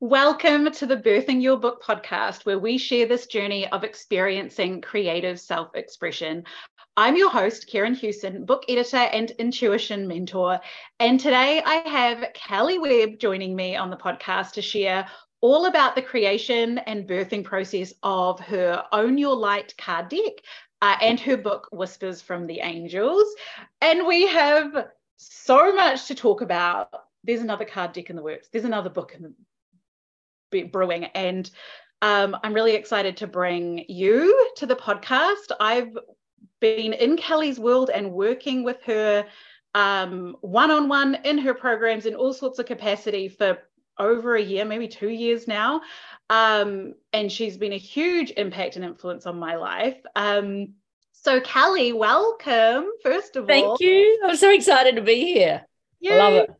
Welcome to the Birthing Your Book podcast, where we share this journey of experiencing creative self expression. I'm your host, Kerryn Hewson, book editor and intuition mentor. And today I have Kelley Webb joining me on the podcast to share all about the creation and birthing process of her Own Your Light card deck uh, and her book, Whispers from the Angels. And we have so much to talk about. There's another card deck in the works, there's another book in the brewing. And um, I'm really excited to bring you to the podcast. I've been in Kelley's world and working with her one on one in her programs in all sorts of capacity for over a year, maybe two years now. Um, and she's been a huge impact and influence on my life. Um, so, Kelley, welcome, first of Thank all. Thank you. I'm so excited to be here. Yay. I love it.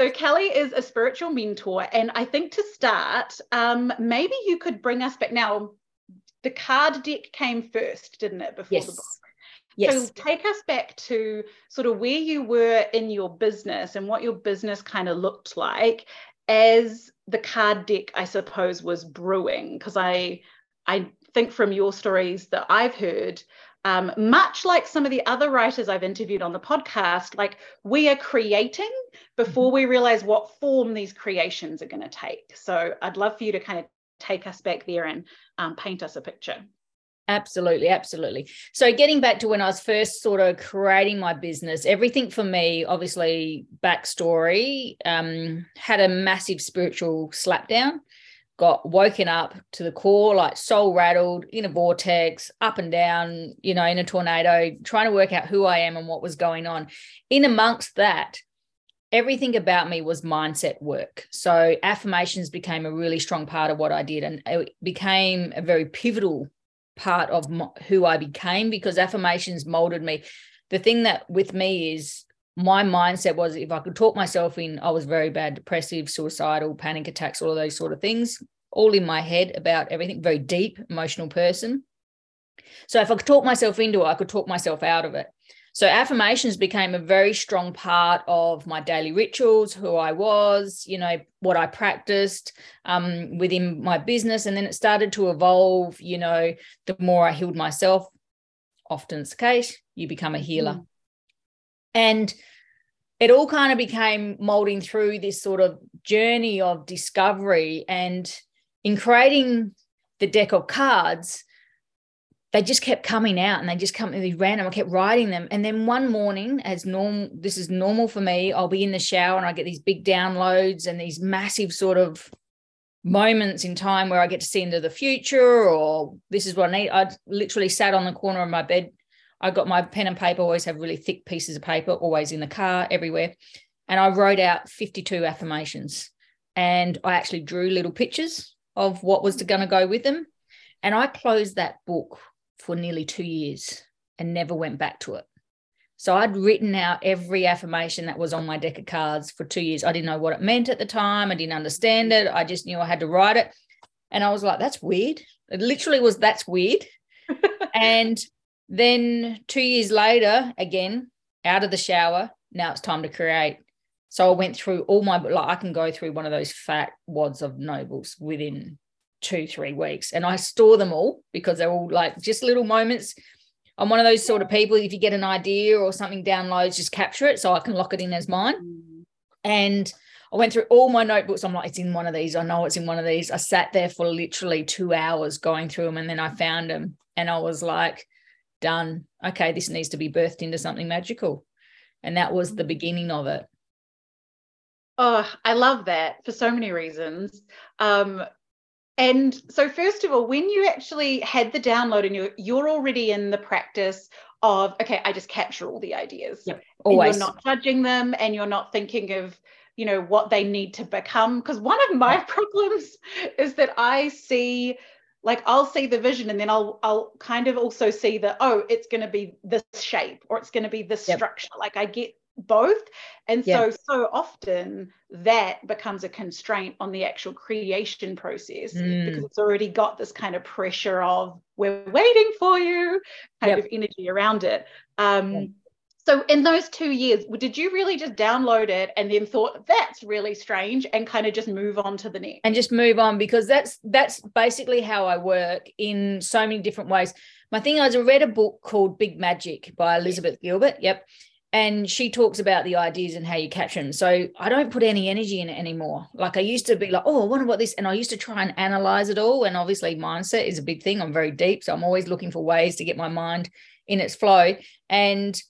So Kelley is a spiritual mentor, and I think to start, um, maybe you could bring us back. Now, the card deck came first, didn't it, before yes. the book? Yes. So take us back to sort of where you were in your business and what your business kind of looked like as the card deck, I suppose, was brewing. Because I, I think from your stories that I've heard, um, much like some of the other writers I've interviewed on the podcast, like we are creating before mm-hmm. we realize what form these creations are going to take. So I'd love for you to kind of take us back there and um, paint us a picture. Absolutely, absolutely. So, getting back to when I was first sort of creating my business, everything for me, obviously, backstory, um, had a massive spiritual slapdown got woken up to the core, like soul rattled in a vortex, up and down, you know, in a tornado, trying to work out who I am and what was going on. In amongst that, everything about me was mindset work. So affirmations became a really strong part of what I did, and it became a very pivotal part of who I became because affirmations molded me. The thing that with me is my mindset was if I could talk myself in, I was very bad, depressive, suicidal, panic attacks, all of those sort of things, all in my head about everything, very deep, emotional person. So if I could talk myself into it, I could talk myself out of it. So affirmations became a very strong part of my daily rituals, who I was, you know, what I practiced um, within my business. And then it started to evolve, you know, the more I healed myself, often it's the case, you become a healer. Mm. And it all kind of became molding through this sort of journey of discovery. And in creating the deck of cards, they just kept coming out and they just come really random. I kept writing them. And then one morning, as normal, this is normal for me, I'll be in the shower and I get these big downloads and these massive sort of moments in time where I get to see into the future or this is what I need. I literally sat on the corner of my bed I got my pen and paper, always have really thick pieces of paper, always in the car, everywhere. And I wrote out 52 affirmations. And I actually drew little pictures of what was going to go with them. And I closed that book for nearly two years and never went back to it. So I'd written out every affirmation that was on my deck of cards for two years. I didn't know what it meant at the time. I didn't understand it. I just knew I had to write it. And I was like, that's weird. It literally was, that's weird. and then two years later, again, out of the shower, now it's time to create. So I went through all my, like, I can go through one of those fat wads of nobles within two, three weeks. And I store them all because they're all like just little moments. I'm one of those sort of people, if you get an idea or something downloads, just capture it so I can lock it in as mine. Mm. And I went through all my notebooks. I'm like, it's in one of these. I know it's in one of these. I sat there for literally two hours going through them and then I found them. And I was like, done. Okay, this needs to be birthed into something magical. And that was the beginning of it. Oh, I love that for so many reasons. Um, and so, first of all, when you actually had the download and you're you're already in the practice of okay, I just capture all the ideas. Yep, always. you're not judging them, and you're not thinking of you know what they need to become. Because one of my problems is that I see like I'll see the vision and then I'll I'll kind of also see that oh it's going to be this shape or it's going to be this yep. structure like I get both and yep. so so often that becomes a constraint on the actual creation process mm. because it's already got this kind of pressure of we're waiting for you kind yep. of energy around it um So in those two years, did you really just download it and then thought that's really strange and kind of just move on to the next? And just move on because that's that's basically how I work in so many different ways. My thing is I read a book called Big Magic by Elizabeth Gilbert. Yep. And she talks about the ideas and how you capture them. So I don't put any energy in it anymore. Like I used to be like, oh, I wonder what this, and I used to try and analyze it all. And obviously, mindset is a big thing. I'm very deep, so I'm always looking for ways to get my mind in its flow. And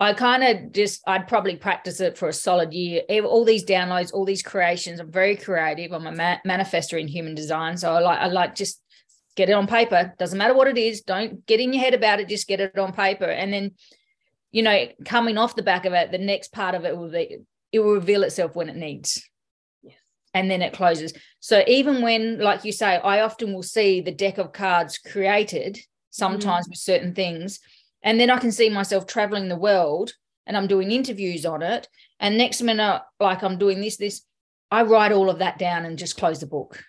I kind of just, I'd probably practice it for a solid year. All these downloads, all these creations. I'm very creative. I'm a ma- manifester in human design. So I like, I like just get it on paper. Doesn't matter what it is. Don't get in your head about it. Just get it on paper. And then, you know, coming off the back of it, the next part of it will be, it will reveal itself when it needs. Yes. And then it closes. So even when, like you say, I often will see the deck of cards created sometimes mm. with certain things and then I can see myself traveling the world and I'm doing interviews on it. And next minute, like I'm doing this, this, I write all of that down and just close the book.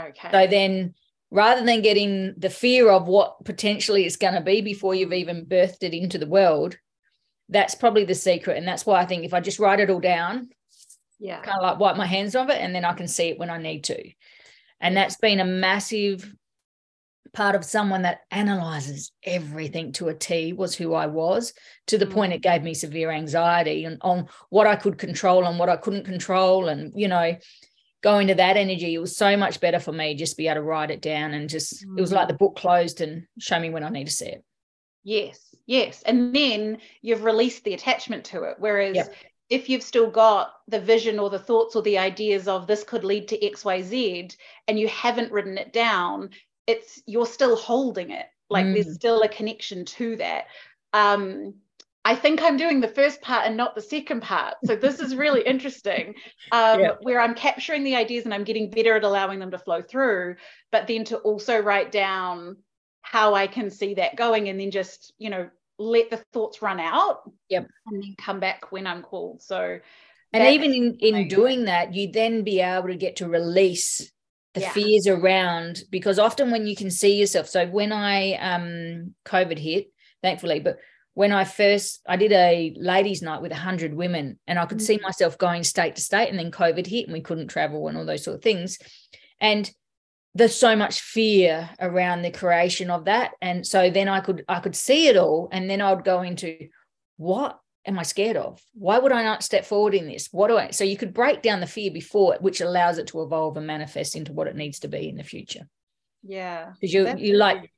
Okay. So then rather than getting the fear of what potentially it's going to be before you've even birthed it into the world, that's probably the secret. And that's why I think if I just write it all down, yeah, kind of like wipe my hands of it, and then I can see it when I need to. And that's been a massive part of someone that analyzes everything to a T was who I was to the point mm. it gave me severe anxiety and on what I could control and what I couldn't control. And, you know, going to that energy, it was so much better for me just be able to write it down and just, it was like the mm. book closed and show me when I need to see it. Yes, yes. And then you've released the attachment to it. Whereas yep. if you've still got the vision or the thoughts or the ideas of this could lead to XYZ and you haven't written it down, it's you're still holding it like mm. there's still a connection to that um I think I'm doing the first part and not the second part. So this is really interesting, um, yeah. where I'm capturing the ideas and I'm getting better at allowing them to flow through, but then to also write down how I can see that going and then just, you know, let the thoughts run out yep. and then come back when I'm called. So and even in, in doing that, you then be able to get to release the yeah. fears around because often when you can see yourself so when i um covid hit thankfully but when i first i did a ladies night with 100 women and i could mm-hmm. see myself going state to state and then covid hit and we couldn't travel and all those sort of things and there's so much fear around the creation of that and so then i could i could see it all and then i would go into what am I scared of? Why would I not step forward in this? What do I? So you could break down the fear before it, which allows it to evolve and manifest into what it needs to be in the future. Yeah. Because you you like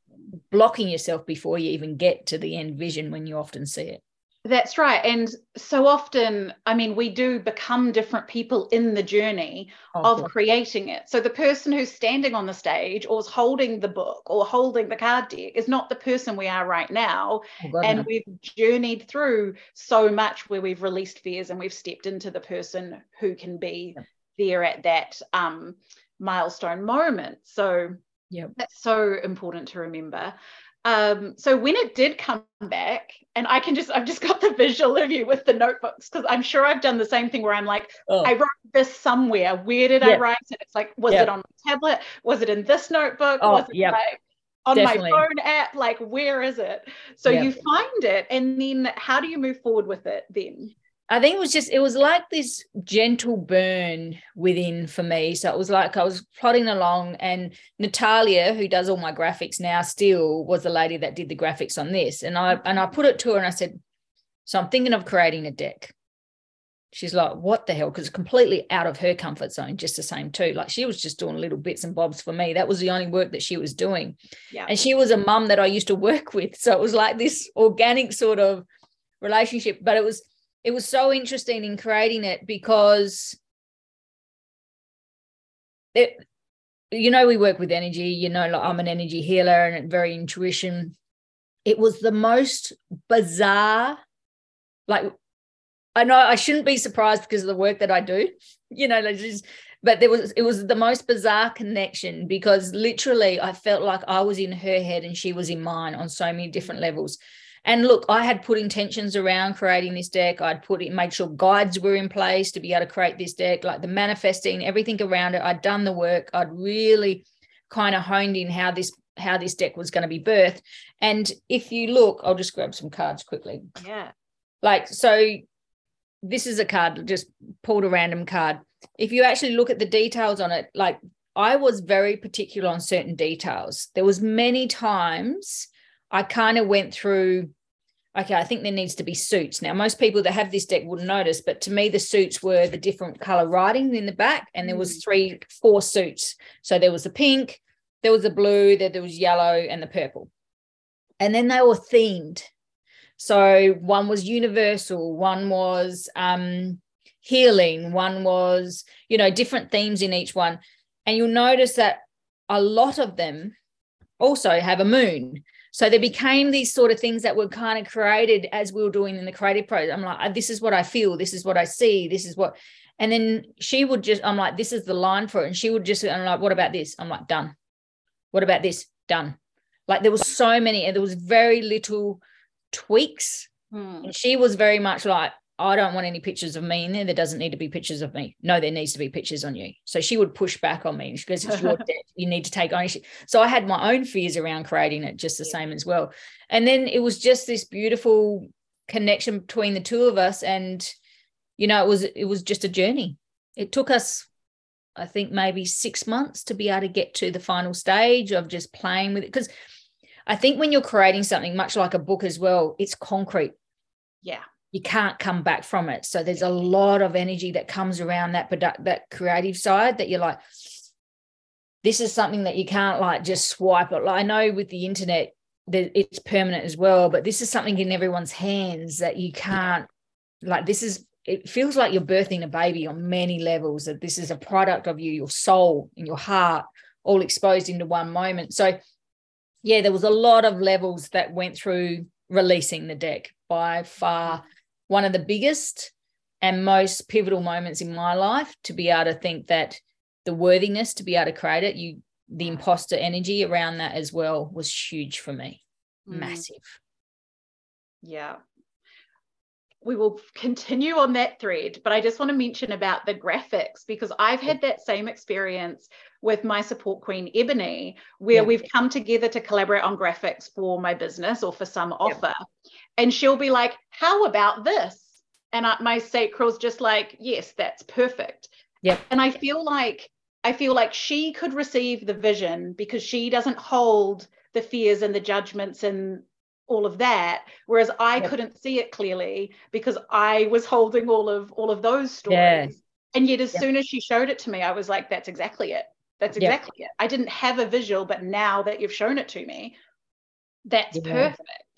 blocking yourself before you even get to the end vision when you often see it. That's right. And so often, I mean, we do become different people in the journey of creating it. So the person who's standing on the stage or is holding the book or holding the card deck is not the person we are right now. Oh, and we've journeyed through so much where we've released fears and we've stepped into the person who can be yeah. there at that um, milestone moment. So yeah, that's so important to remember. Um, so when it did come back, and I can just, I've just got the visual of you with the notebooks because I'm sure I've done the same thing where I'm like, oh. I wrote this somewhere. Where did yeah. I write it? It's like, was yeah. it on my tablet? Was it in this notebook? Oh, was it like on Definitely. my phone app? Like, where is it? So you find it, and then how do you move forward with it then? I think it was just, it was like this gentle burn within for me. So it was like I was plodding along, and Natalia, who does all my graphics now, still was the lady that did the graphics on this. And I and I put it to her and I said, So I'm thinking of creating a deck. She's like, What the hell? Because completely out of her comfort zone, just the same too. Like she was just doing little bits and bobs for me. That was the only work that she was doing. Yeah. And she was a mum that I used to work with. So it was like this organic sort of relationship, but it was it was so interesting in creating it because it you know we work with energy you know like i'm an energy healer and very intuition. It was the most bizarre like i know i shouldn't be surprised because of the work that i do you know like just but there was it was the most bizarre connection because literally i felt like i was in her head and she was in mine on so many different levels and look, I had put intentions around creating this deck. I'd put it, made sure guides were in place to be able to create this deck, like the manifesting, everything around it. I'd done the work. I'd really kind of honed in how this how this deck was going to be birthed. And if you look, I'll just grab some cards quickly. Yeah. like so this is a card just pulled a random card if you actually look at the details on it like i was very particular on certain details there was many times i kind of went through okay i think there needs to be suits. Now most people that have this deck wouldn't notice but to me the suits were the different color writing in the back and there was mm. three four suits. So there was the pink there was the blue there, there was yellow and the purple. And then they were themed. So one was universal one was um healing one was you know different themes in each one. And you'll notice that a lot of them also have a moon so there became these sort of things that were kind of created as we were doing in the creative process. I'm like, this is what I feel, this is what I see, this is what, and then she would just, I'm like, this is the line for it. And she would just, I'm like, what about this? I'm like, done. What about this? Done. Like there was so many, and there was very little tweaks. Hmm. And she was very much like, I don't want any pictures of me in there. There doesn't need to be pictures of me. No, there needs to be pictures on you. So she would push back on me because it's your debt. You need to take ownership. So I had my own fears around creating it just the yeah. same as well. And then it was just this beautiful connection between the two of us. And, you know, it was it was just a journey. It took us, I think, maybe six months to be able to get to the final stage of just playing with it. Because I think when you're creating something, much like a book as well, it's concrete. Yeah you can't come back from it. So there's a lot of energy that comes around that product, that creative side that you're like, this is something that you can't like just swipe it. Like I know with the internet, it's permanent as well, but this is something in everyone's hands that you can't like. This is it feels like you're birthing a baby on many levels. That this is a product of you, your soul and your heart, all exposed into one moment. So yeah, there was a lot of levels that went through releasing the deck by far mm. One of the biggest and most pivotal moments in my life to be able to think that the worthiness to be able to create it, you the imposter energy around that as well was huge for me. Mm. Massive. Yeah. We will continue on that thread, but I just want to mention about the graphics because I've had that same experience with my support queen Ebony, where yeah. we've come together to collaborate on graphics for my business or for some offer and she'll be like, How about this? And I, my sacral's just like, Yes, that's perfect. Yep. And I feel like, I feel like she could receive the vision because she doesn't hold the fears and the judgments and all of that whereas i yep. couldn't see it clearly because i was holding all of all of those stories yeah. and yet as yep. soon as she showed it to me i was like that's exactly it that's exactly yep. it i didn't have a visual but now that you've shown it to me that's yeah. perfect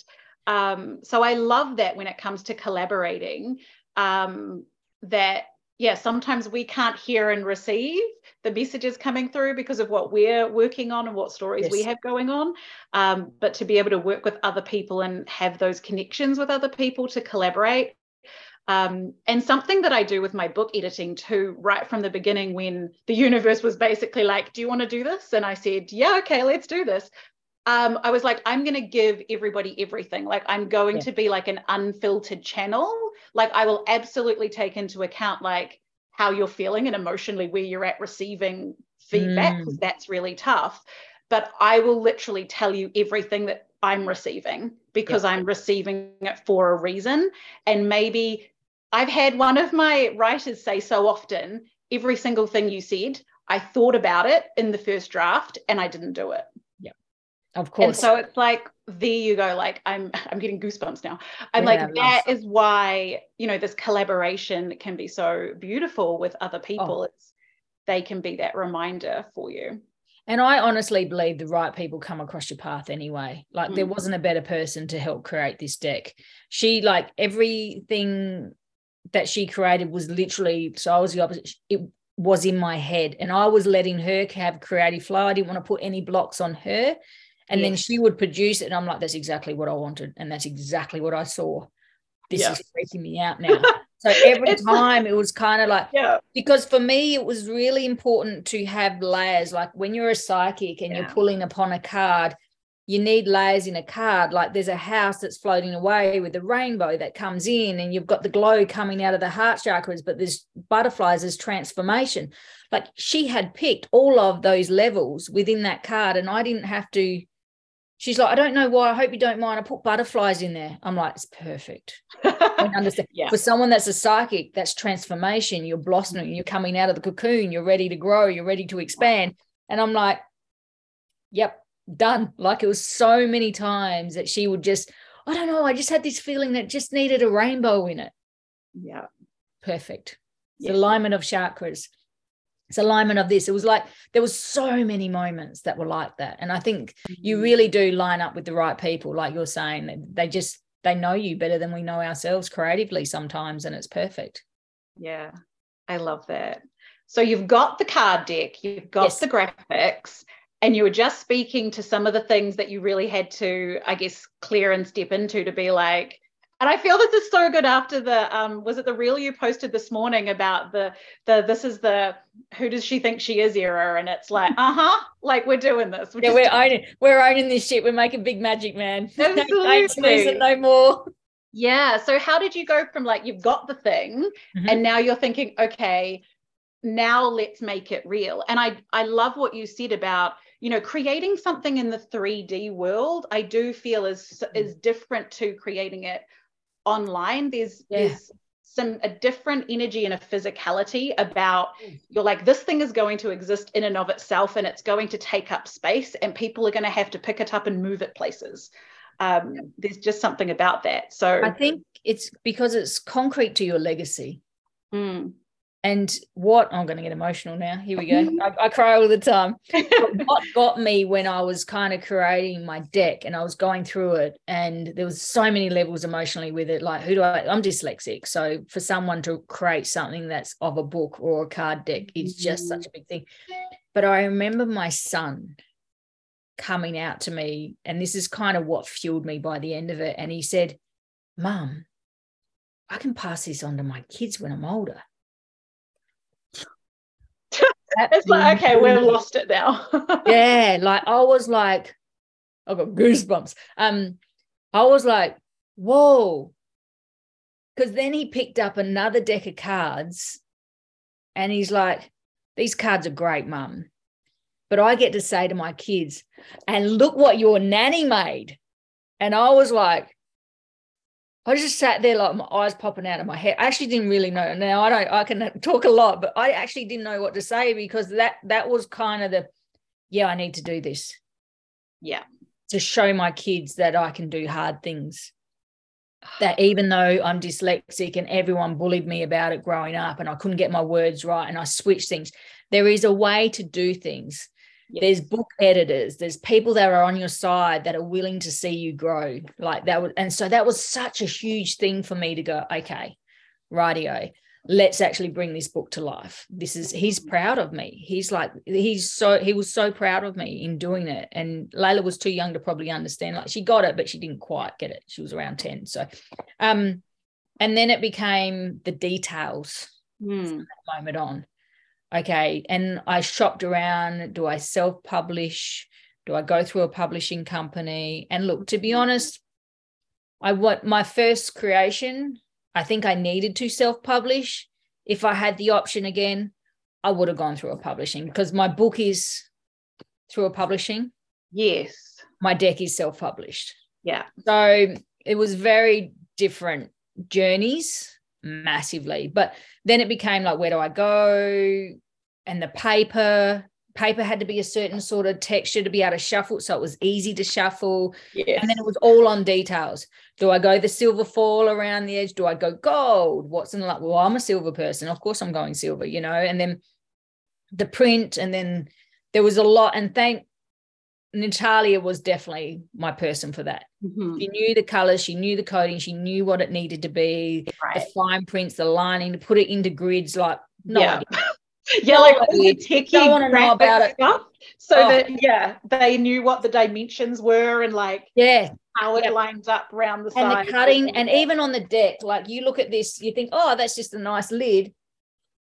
um, so I love that when it comes to collaborating, um, that yeah, sometimes we can't hear and receive the messages coming through because of what we're working on and what stories yes. we have going on. Um, but to be able to work with other people and have those connections with other people to collaborate. Um, and something that I do with my book editing too, right from the beginning, when the universe was basically like, Do you want to do this? And I said, Yeah, okay, let's do this um, I was like, I'm going to give everybody everything. Like, I'm going yeah. to be like an unfiltered channel. Like, I will absolutely take into account like how you're feeling and emotionally where you're at receiving feedback because mm. that's really tough. But I will literally tell you everything that I'm receiving because yeah. I'm receiving it for a reason. And maybe I've had one of my writers say so often every single thing you said, I thought about it in the first draft and I didn't do it. Of course. And so it's like there you go. Like I'm I'm getting goosebumps now. I'm yeah, like that is why you know this collaboration can be so beautiful with other people. Oh. It's they can be that reminder for you. And I honestly believe the right people come across your path anyway. Like mm. there wasn't a better person to help create this deck. She like everything that she created was literally so I was the opposite. It was in my head and I was letting her have creative flow. I didn't want to put any blocks on her and yes. then she would produce it and i'm like that's exactly what i wanted and that's exactly what i saw this yeah. is freaking me out now so every time it was kind of like yeah because for me it was really important to have layers like when you're a psychic and yeah. you're pulling upon a card you need layers in a card like there's a house that's floating away with a rainbow that comes in and you've got the glow coming out of the heart chakras but there's butterflies as transformation like she had picked all of those levels within that card and i didn't have to She's like, I don't know why. I hope you don't mind. I put butterflies in there. I'm like, it's perfect. I understand. yeah. For someone that's a psychic, that's transformation. You're blossoming. You're coming out of the cocoon. You're ready to grow. You're ready to expand. And I'm like, yep, done. Like it was so many times that she would just, I don't know. I just had this feeling that just needed a rainbow in it. Yeah. Perfect. Yes. The alignment of chakras. It's alignment of this. It was like there was so many moments that were like that. And I think you mm. really do line up with the right people, like you're saying. They just they know you better than we know ourselves creatively sometimes, and it's perfect. Yeah. I love that. So you've got the card deck, you've got yes. the graphics, and you were just speaking to some of the things that you really had to, I guess, clear and step into to be like, and I feel this is so good after the um, was it the reel you posted this morning about the the this is the who does she think she is era? And it's like uh-huh like we're doing this. We're yeah we're owning we're owning this shit. We're making big magic man. Absolutely. no, no more. Yeah so how did you go from like you've got the thing mm-hmm. and now you're thinking okay now let's make it real. And I I love what you said about you know creating something in the 3d world i do feel is is different to creating it online there's yeah. there's some a different energy and a physicality about you're like this thing is going to exist in and of itself and it's going to take up space and people are going to have to pick it up and move it places. Um, there's just something about that. So i think it's because it's concrete to your legacy. Mm. And what I'm going to get emotional now. Here we go. I, I cry all the time. what got me when I was kind of creating my deck and I was going through it, and there was so many levels emotionally with it. Like, who do I? I'm dyslexic, so for someone to create something that's of a book or a card deck is just such a big thing. But I remember my son coming out to me, and this is kind of what fueled me by the end of it. And he said, "Mom, I can pass this on to my kids when I'm older." It's like okay we've lost it now. Yeah like i was like i got goosebumps. Um i was like whoa. Because then he picked up another deck of cards and he's like these cards are great mum. But i get to say to my kids and look what your nanny made. And i was like I just sat there like my eyes popping out of my head. I actually didn't really know. Now I don't. I can talk a lot, but I actually didn't know what to say because that that was kind of the, yeah, I need to do this. Yeah. To show my kids that I can do hard things. That even though I'm dyslexic and everyone bullied me about it growing up, and I couldn't get my words right, and I switched things, there is a way to do things Yes. There's book editors, there's people that are on your side that are willing to see you grow. Like that was, and so that was such a huge thing for me to go, okay, radio, let's actually bring this book to life. This is he's mm. proud of me. He's like, he's so he was so proud of me in doing it. And Layla was too young to probably understand. Like she got it, but she didn't quite get it. She was around 10. So um, and then it became the details mm. from that moment on okay and i shopped around do i self publish do i go through a publishing company? And look to be mm-hmm. honest i want my first creation i think i needed to self publish if i had the option again i would have gone through a publishing because my book is through a publishing. Yes. My deck is self published yeah. So it was very different journeys massively. But then it became like where do i go and the paper paper had to be a certain sort of texture to be able to shuffle so it was easy to shuffle. Yes. and then it was all on details. Do i go the silver foil around the edge? Do i go gold? What's in the like well i'm a silver person. Of course i'm going silver you know? And then the print and then there was a lot and thank natalia was definitely my person for that. Mm-hmm. she knew the colors she knew the coding she knew what it needed to be. Right. the fine prints the lining to put it into grids like no yeah. Yeah, like all the techie don't want to know about it. Stuff, so oh. that yeah, they knew what the dimensions were and like yeah how it yep. lines up around the and side. the cutting and even on the deck, like you look at this, you think, oh, that's just a nice lid,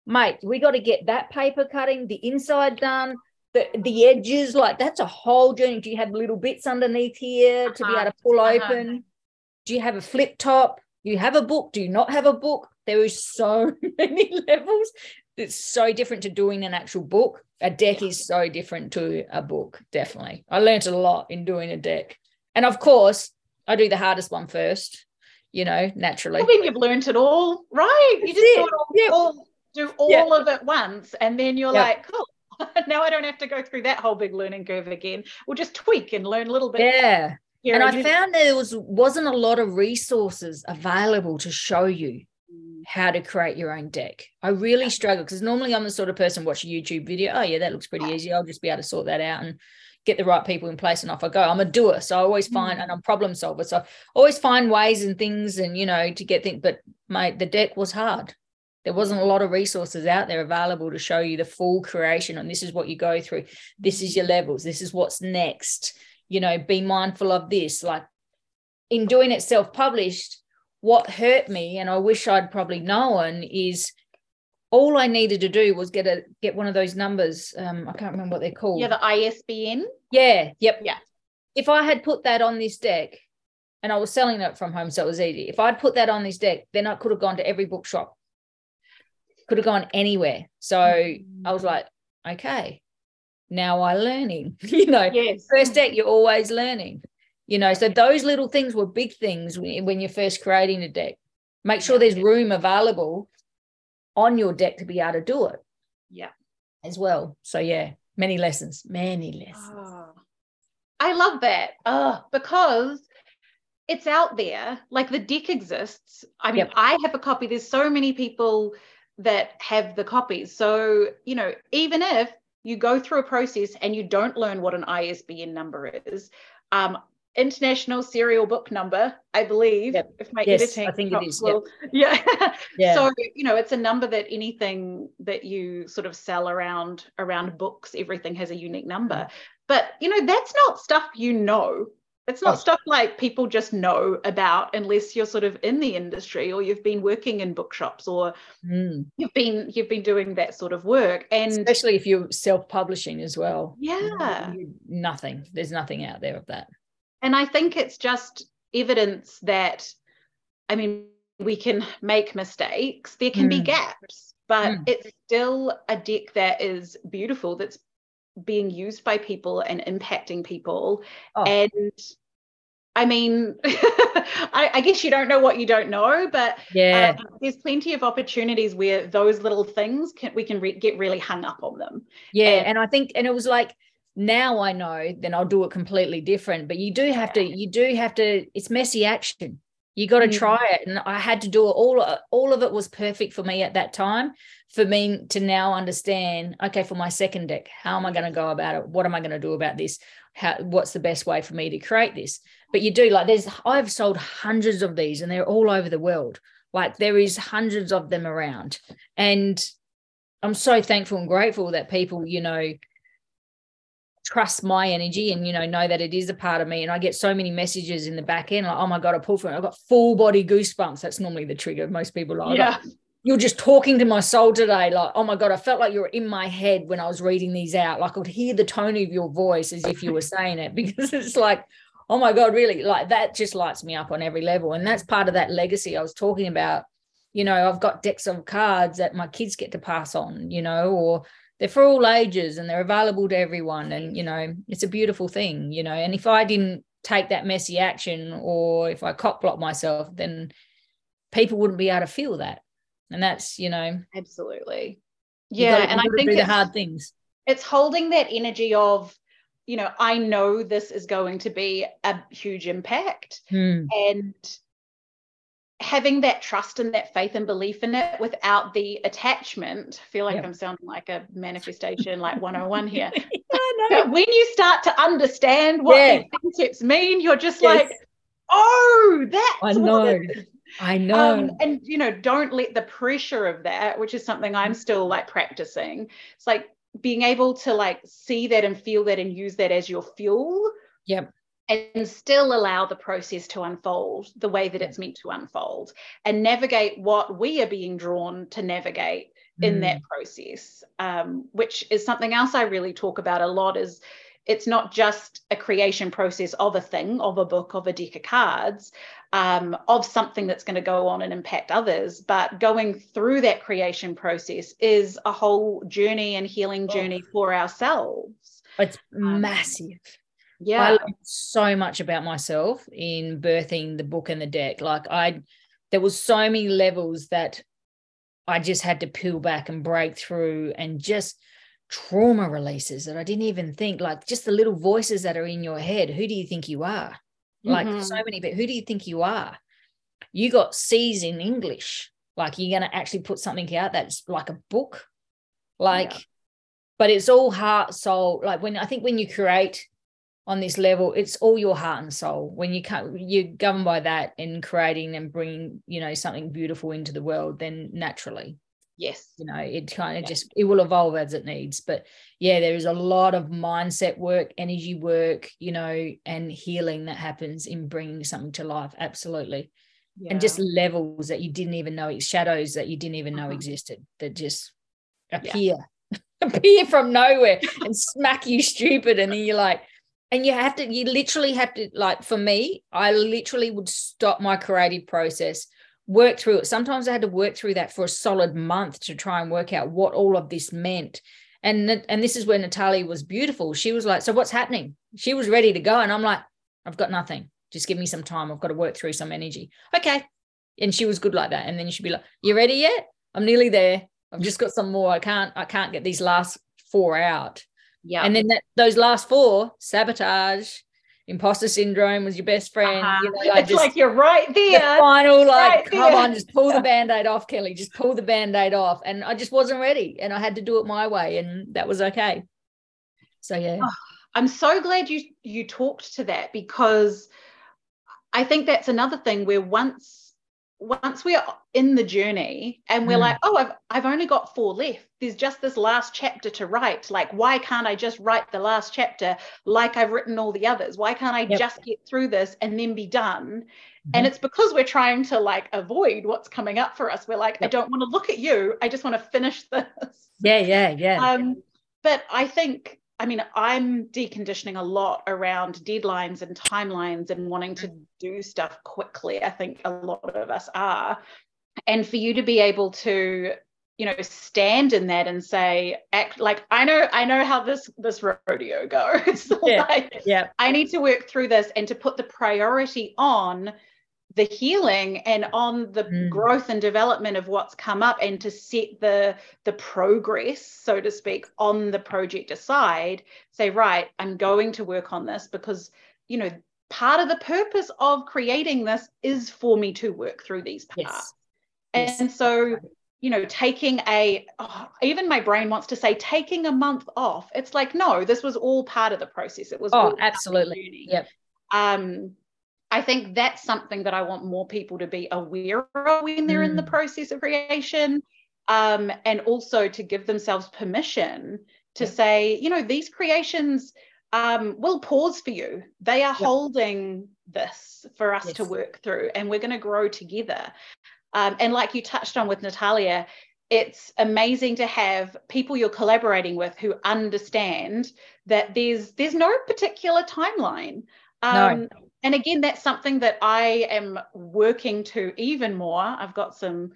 mate. We got to get that paper cutting, the inside done. The, the edges, like that's a whole journey. Do you have little bits underneath here uh-huh. to be able to pull uh-huh. open? Do you have a flip top? Do you have a book? Do you not have a book? There is so many levels it's so different to doing an actual book. A deck is so different to a book, definitely. I learned a lot in doing a deck. And of course, I do the hardest one first, you know, naturally. Well, then you've learned it all, right? That's you just it. all, do all of it once, and then you're like, cool. now I don't have to go through that whole big learning curve again. We'll just tweak and learn a little bit. Yeah. here And I found there was wasn't a lot of resources available to show you how to create your own deck. I really struggle because normally I'm the sort of person watch a YouTube video. Oh yeah, that looks pretty easy. I'll just be able to sort that out and get the right people in place and off I go. I'm a doer. So I always find Mm. and I'm problem solver. So I always find ways and things and you know to get things. But mate, the deck was hard. There wasn't a lot of resources out there available to show you the full creation and this is what you go through. This is your levels. This is what's next. You know, be mindful of this. Like in doing it self-published, what hurt me and I wish I'd probably known is all I needed to do was get a get one of those numbers. Um, I can't remember what they're called. Yeah, the ISBN. yeah, yep. Yeah. If I had put that on this deck and I was selling it from home, so it was easy. If I'd put that on this deck, then I could have gone to every bookshop, could have gone anywhere. So I was like, okay, now I'm learning. you know, yes. first deck you're always learning you know so those little things were big things when you're first creating a deck make sure there's room available on your deck to be able to do it Yeah. as well so yeah many lessons many lessons Oh, I love that. Oh, because it's out there. Like the deck exists. I mean, Yep. I have a copy. There's so many people that have the copies. So, you know, even if you go through a process and you don't learn what an ISBN number is, um, international serial book number, I believe. Yep. If my Yes, editing I think it is, yep. Yeah. yeah So you know, it's a number that anything that you sort of sell around around books, everything has a unique number. But you know, that's not stuff you know. It's not Oh. stuff like people just know about unless you're sort of in the industry or you've been working in bookshops or Mm. you've been you've been doing that sort of work. And especially if you're self-publishing as well yeah. Nothing there's nothing out there of that And I think it's just evidence that, I mean, we can make mistakes, there can be Mm. gaps, but Mm. it's still a deck that is beautiful, that's being used by people and impacting people. Oh. And I mean, I, I guess you don't know what you don't know, but yeah um, there's plenty of opportunities where those little things can we can re- get really hung up on them. Yeah, And- and I think, and it was like, now I know, then I'll do it completely different. But you do have to, you do have to. It's messy action. You got to Mm. try it, and I had to do it. All all of it was perfect for me at that time. For me to now understand, okay, for my second deck, how am I going to go about it? What am I going to do about this? How what's the best way for me to create this? But you do like there's I've sold hundreds of these, and they're all over the world. Like there is hundreds of them around, and I'm so thankful and grateful that people, you know, trust my energy and you know know that it is a part of me. And I get so many messages in the back end, like, oh my god, I pull from it. I've got full body goosebumps. That's normally the trigger. Most people like, yeah. you're just talking to my soul today. Like, oh my god, I felt like you were in my head when I was reading these out. Like I could hear the tone of your voice as if you were saying it because it's like. Oh my God, really? Like that just lights me up on every level. And that's part of that legacy I was talking about you know i've got decks of cards that my kids get to pass on you know or they're for all ages and they're available to everyone and you know it's a beautiful thing you know and if i didn't take that messy action or if i cock block myself then people wouldn't be able to feel that and that's you know Absolutely. Yeah. gotta- and I think the it's- hard things it's holding that energy of you know i know this is going to be a huge impact Hmm. and having that trust and that faith and belief in it without the attachment I feel like Yep. i'm sounding like a manifestation like 101 here know. but when you start to understand what Yeah. these concepts mean you're just Yes. like oh that's I know. I know. Um, and you know, don't let the pressure of that, which is something I'm still like practicing. It's like being able to like see that and feel that and use that as your fuel. Yep. And still allow the process to unfold the way that it's meant to unfold and navigate what we are being drawn to navigate in Hmm. that process, um, which is something else I really talk about a lot is it's not just a creation process of a thing, of a book, of a deck of cards, um, of something that's going to go on and impact others, but going through that creation process is a whole journey and healing Oh. journey for ourselves. It's Um, massive. Yeah. I learned so much about myself in birthing the book and the deck. Like I there was so many levels that I just had to peel back and break through and just trauma releases that I didn't even think like just the little voices that are in your head. Who do you think you are? Like mm-hmm. so many, but who do you think you are? You got C's in English. Like you're going to actually put something out that's like a book. Like, yeah. but it's all heart, soul. Like when I think when you create on this level, it's all your heart and soul. When you can't, you're governed by that in creating and bringing, you know, something beautiful into the world, then naturally yes you know it kind of yeah. just it will evolve as it needs but yeah there is a lot of mindset work energy work you know and healing that happens in bringing something to life absolutely yeah. and just levels that you didn't even know shadows that you didn't even know uh-huh. existed that just appear yeah. appear from nowhere and smack you stupid and then you're like and you have to you literally have to like for me i literally would stop my creative process work through it. Sometimes I had to work through that for a solid month to try and work out what all of this meant. And, and this is where natalie was beautiful. She was like, So what's happening? She was ready to go. And I'm like, I've got nothing. Just give me some time. I've got to work through some energy. Okay. And she was good like that. And then she'd be like, You ready yet? I'm nearly there. I've just got some more. I can't, I can't get these last four out. Yeah. And then that those last four, sabotage, imposter syndrome was your best friend. Uh-huh. You know, like it's just, like you're right there. The final, like, right come on, just pull the band-aid off, Kelley. Just pull the band-aid off. And I just wasn't ready. And I had to do it my way. And that was okay. So yeah. Oh, I'm so glad you you talked to that because I think that's another thing where once once we're in the journey and we're mm. like, oh, I've I've only got four left. There's just this last chapter to write. Like, why can't I just write the last chapter like I've written all the others? Why can't I yep. just get through this and then be done? Mm-hmm. And it's because we're trying to like avoid what's coming up for us. We're like, yep. I don't want to look at you. I just want to finish this. Yeah, yeah, yeah. Um, but I think I mean, I'm deconditioning a lot around deadlines and timelines and wanting to mm. do stuff quickly. I think a lot of us are. And for you to be able to, you know, stand in that and say, act like I know, I know how this this rodeo goes. yeah, like, yeah. I need to work through this and to put the priority on the healing and on the mm. growth and development of what's come up and to set the the progress so to speak on the project aside say right i'm going to work on this because you know part of the purpose of creating this is for me to work through these parts yes. and yes. so you know taking a oh, even my brain wants to say taking a month off it's like no this was all part of the process it was oh absolutely yep um I think that's something that I want more people to be aware of when they're mm. in the mm. process of creation. Um, and also to give themselves permission to yeah. say, you know, these creations um, will pause for you. They are yeah. holding this for us yes. to work through, and we're going to grow together. Um, and like you touched on with Natalia, it's amazing to have people you're collaborating with who understand that there's there's no particular timeline. Um, no and again that's something that i am working to even more i've got some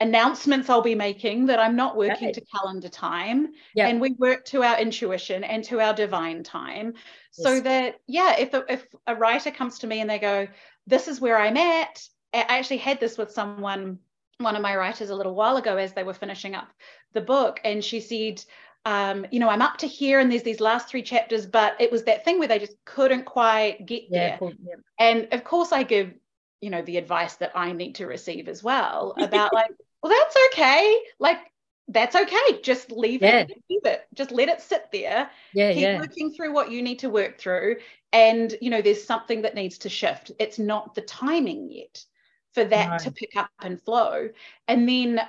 announcements i'll be making that i'm not working to calendar time yep. and we work to our intuition and to our divine time yes. so that yeah if a, if a writer comes to me and they go this is where i'm at i actually had this with someone one of my writers a little while ago as they were finishing up the book and she said um, you know, I'm up to here and there's these last three chapters, but it was that thing where they just couldn't quite get yeah, there. Cool, yeah. And of course, I give, you know, the advice that I need to receive as well about like, well, that's okay. Like, that's okay. Just leave yeah. it, leave it. Just let it sit there. Yeah, Keep yeah. working through what you need to work through. And, you know, there's something that needs to shift. It's not the timing yet for that no. to pick up and flow. And then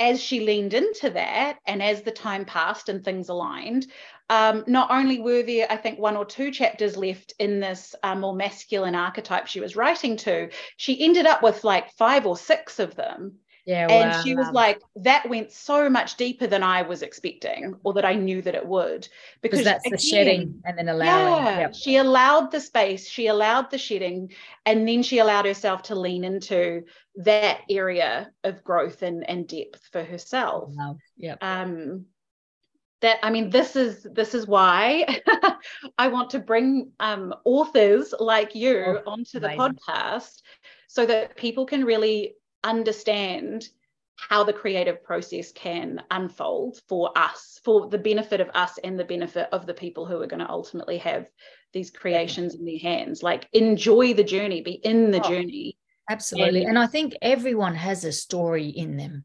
as she leaned into that and as the time passed and things aligned, um, not only were there, I think, one or two chapters left in this uh, more masculine archetype she was writing to, she ended up with like five or six of them. Yeah, and wow. she was like, that went so much deeper than I was expecting, or that I knew that it would. Because that's again, the shedding and then allowing. Yeah, yep. she allowed the space, she allowed the shedding, and then she allowed herself to lean into that area of growth and, and depth for herself. Wow. Yeah. Um, that i mean this is this is why i want to bring um, authors like you oh, onto the amazing. podcast so that people can really understand how the creative process can unfold for us for the benefit of us and the benefit of the people who are going to ultimately have these creations in their hands. Like enjoy the journey be in the oh, journey. absolutely. And, and i think everyone has a story in them.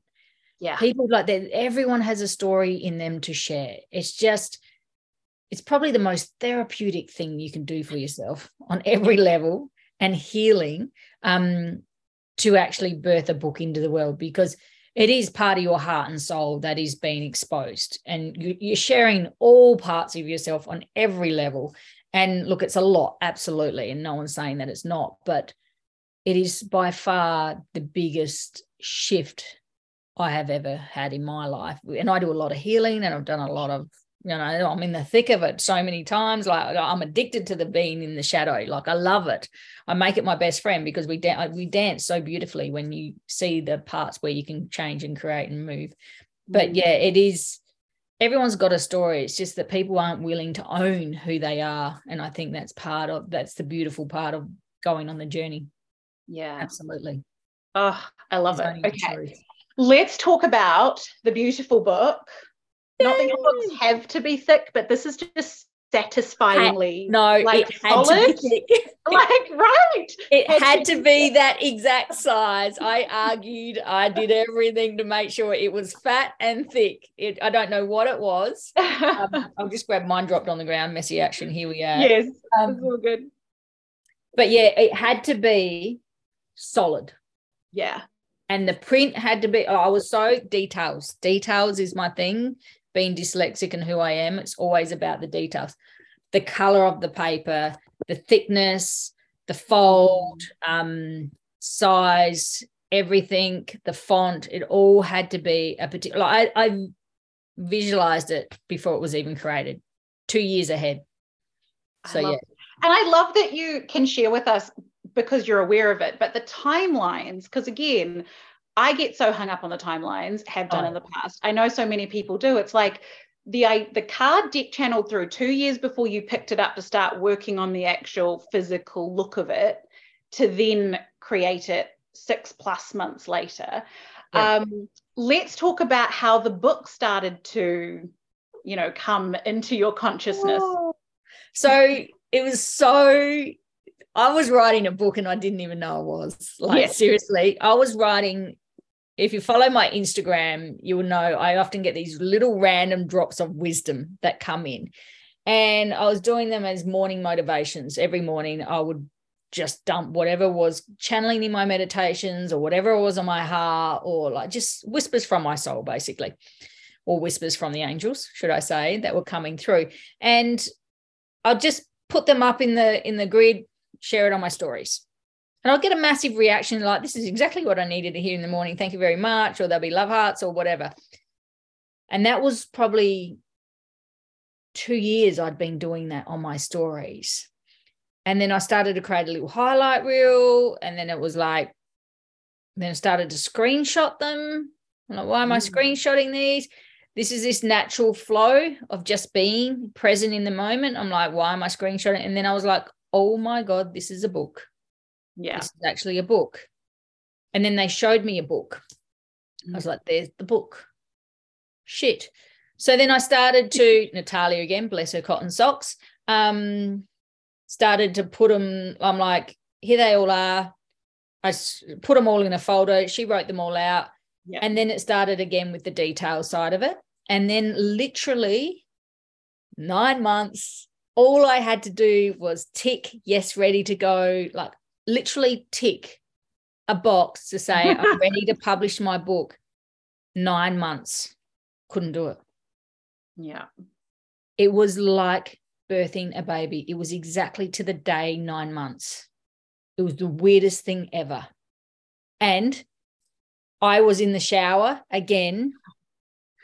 Yeah. People like that everyone has a story in them to share. It's just it's probably the most therapeutic thing you can do for yourself on every level and healing um to actually birth a book into the world because it is part of your heart and soul that is being exposed. And you're sharing all parts of yourself on every level. And look it's a lot absolutely. And no one's saying that it's not but it is by far the biggest shift I have ever had in my life. And I do a lot of healing and I've done a lot of, you know, I'm in the thick of it so many times. Like I'm addicted to the being in the shadow. Like I love it. I make it my best friend because we, da- we dance so beautifully when you see the parts where you can change and create and move. But mm. yeah, it is, everyone's got a story. It's just that people aren't willing to own who they are. And I think that's part of, that's the beautiful part of going on the journey. Yeah. Absolutely. Oh, I love it's it. Okay let's talk about the beautiful book. Yay. Not that your books have to be thick, but this is just satisfyingly no like it had solid. To be like right. It had, had to, to be that exact size. I argued i did everything to make sure it was fat and thick. It i don't know what it was. Um, i'll just grab mine dropped on the ground. Messy action here we are. Yes um, all good. but yeah it had to be solid. Yeah. And the print had to be oh, i was so details. Details is my thing being dyslexic and who i am it's always about the details the color of the paper the thickness the fold um size everything the font it all had to be a particular I, I visualized it before it was even created two years ahead so yeah it. and i love that you can share with us because you're aware of it. But the timelines, because again, I get so hung up on the timelines, have done oh. in the past. I know so many people do. It's like the I, the card deck channeled through two years before you picked it up to start working on the actual physical look of it, to then create it six plus months later. Yeah. Um, let's talk about how the book started to, you know, come into your consciousness. Oh. So it was so I was writing a book and I didn't even know I was. Like, seriously, I was writing. If you follow my Instagram, you will know I often get these little random drops of wisdom that come in. And I was doing them as morning motivations. Every morning, I would just dump whatever was channeling in my meditations or whatever was on my heart or like just whispers from my soul, basically, or whispers from the angels, should I say, that were coming through. And I'll just put them up in the in the grid share it on my stories. And I'll get a massive reaction like, this is exactly what I needed to hear in the morning. Thank you very much. Or there'll be love hearts or whatever. And that was probably two years I'd been doing that on my stories. And then I started to create a little highlight reel. And then it was like, then I started to screenshot them. I'm like, why am I mm. screenshotting these? This is this natural flow of just being present in the moment. I'm like, why am I screenshotting? And then I was like, oh my God, this is a book. Yeah. This is actually a book. And then they showed me a book. Mm. I was mm. like, there's the book. Shit. So then I started to, Natalia again, bless her cotton socks, um, started to put them, I'm like, here they all are. I put them all in a folder. She wrote them all out. Yeah. And then it started again with the detail side of it. And then literally nine months all I had to do was tick, yes, ready to go, like literally tick a box to say, I'm ready to publish my book. Nine months, couldn't do it. Yeah. It was like birthing a baby. It was exactly to the day nine months. It was the weirdest thing ever. And I was in the shower again,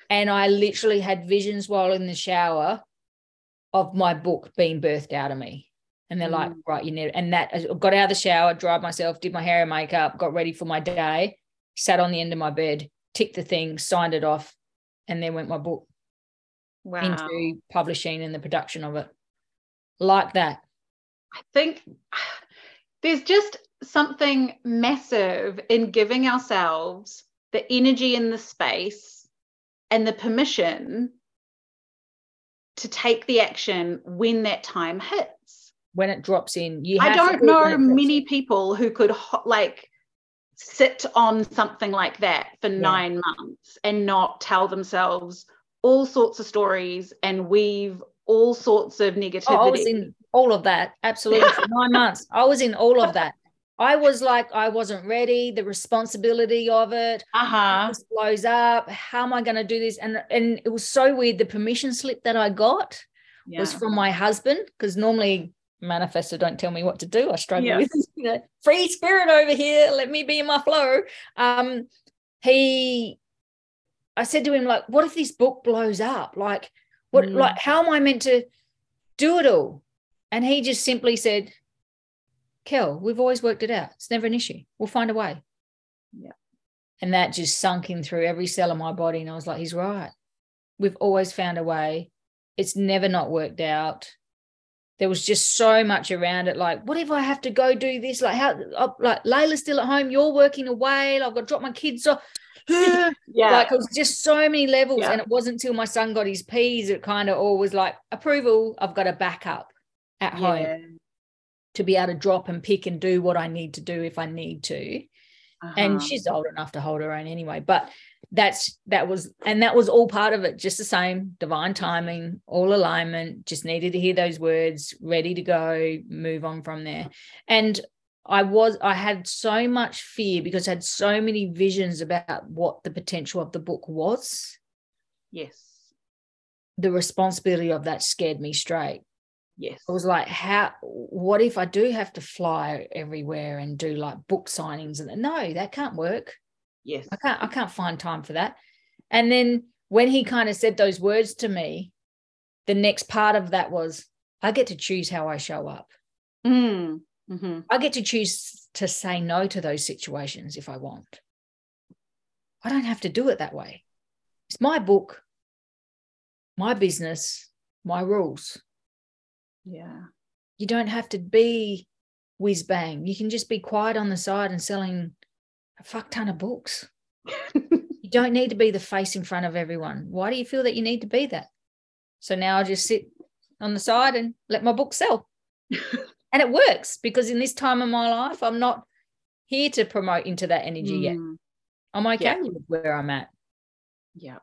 and I literally had visions while in the shower of my book being birthed out of me. And they're mm. like, right, you need, it. and that I got out of the shower, dried myself, did my hair and makeup, got ready for my day, sat on the end of my bed, ticked the thing, signed it off, and then went my book. wow. into publishing and the production of it. Like that. I think there's just something massive in giving ourselves the energy in the space and the permission to take the action when that time hits. When it drops in, you. I don't know many people who could like sit on something like that for yeah. nine months and not tell themselves all sorts of stories and weave all sorts of negativity. Oh, I was in all of that. Absolutely. For nine months. I was in all of that. I was like, I wasn't ready. The responsibility of it uh-huh. blows up. How am I going to do this? And and it was so weird. The permission slip that I got yeah. was from my husband because normally manifestor don't tell me what to do. I struggle yeah. with you know, free spirit over here. Let me be in my flow. Um, he, I said to him like, what if this book blows up? Like, what? Mm. Like, how am I meant to do it all? And he just simply said, Kel, we've always worked it out. It's never an issue. We'll find a way. Yeah. And that just sunk in through every cell of my body. And I was like, he's right. We've always found a way. It's never not worked out. There was just so much around it. Like, what if I have to go do this? Like, how, uh, like, Layla's still at home. You're working away. I've got to drop my kids off. yeah. Like, it was just so many levels. Yeah. And it wasn't until my son got his P's, it kind of all was like, approval. I've got a backup at yeah. home to be able to drop and pick and do what I need to do if I need to. Uh-huh. And she's old enough to hold her own anyway. But that's that was and that was all part of it, just the same divine timing, all alignment, just needed to hear those words, ready to go, move on from there. And I was I had so much fear because I had so many visions about what the potential of the book was. Yes. The responsibility of that scared me straight Yes. It was like, how, what if I do have to fly everywhere and do like book signings? And no, that can't work. Yes. I can't, I can't find time for that. And then when he kind of said those words to me, the next part of that was, I get to choose how I show up. Mm. Mm-hmm. I get to choose to say no to those situations if I want. I don't have to do it that way. It's my book, my business, my rules. Yeah. You don't have to be whiz bang. You can just be quiet on the side and selling a fuck ton of books. you don't need to be the face in front of everyone. Why do you feel that you need to be that? So now I just sit on the side and let my book sell. and it works because in this time of my life, I'm not here to promote into that energy mm. yet. I'm okay yeah. with where I'm at. Yeah.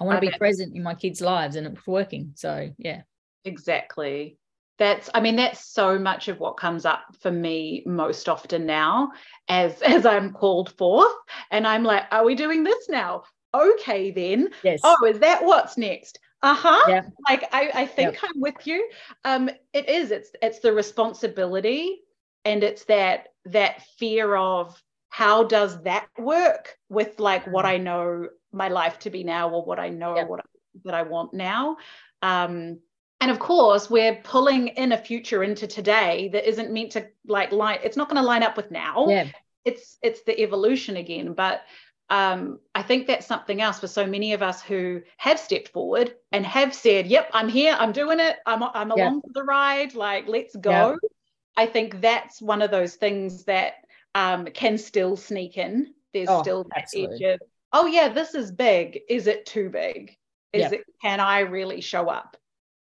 I want to be present in my kids' lives and it's working. So, yeah. Exactly. That's I mean that's so much of what comes up for me most often now as as I'm called forth and I'm like are we doing this now? Okay then. Yes. Oh, is that what's next? Uh-huh. Yeah. Like I I think. I'm with you. Um it is it's it's the responsibility and it's that that fear of how does that work with like what mm. I know my life to be now or what I know what that I want now. Um and of course we're pulling in a future into today that isn't meant to like line it's not going to line up with now yeah. it's it's the evolution again but um, I think that's something else for so many of us who have stepped forward and have said, "Yep, I'm here. I'm doing it. I'm I'm along yeah. for the ride. Like, let's go." Yeah. I think that's one of those things that um, can still sneak in. There's oh, still that absolutely. edge of, "Oh yeah, this is big. Is it too big? Is yeah. it? Can I really show up?"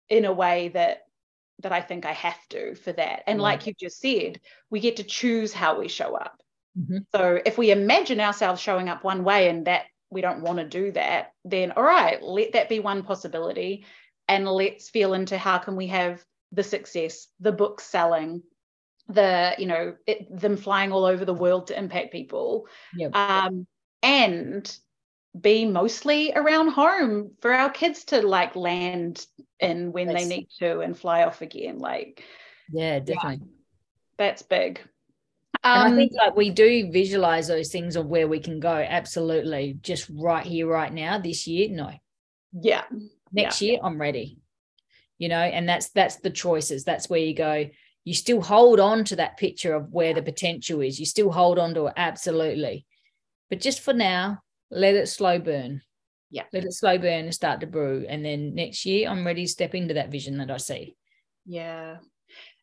In a way that that I think I have to for that. And like you just said, we get to choose how we show up. Mm-hmm. So if we imagine ourselves showing up one way and that we don't want to do that, then all right, let that be one possibility. And let's feel into how can we have the success, the book selling, the, you know, it, them flying all over the world to impact people. Yep. Um, and be mostly around home for our kids to like land in when that's, they need to and fly off again like yeah definitely yeah, that's big um, and I think like we do visualize those things of where we can go. Absolutely. Just right here, right now, this year, no. Yeah. Next yeah. year, I'm ready. You know, and that's that's the choices. That's where you go. You still hold on to that picture of where the potential is. You still hold on to it, absolutely. But just for now, let it slow burn Yeah. Let it slow burn and start to brew. And then next year, I'm ready to step into that vision that I see. Yeah.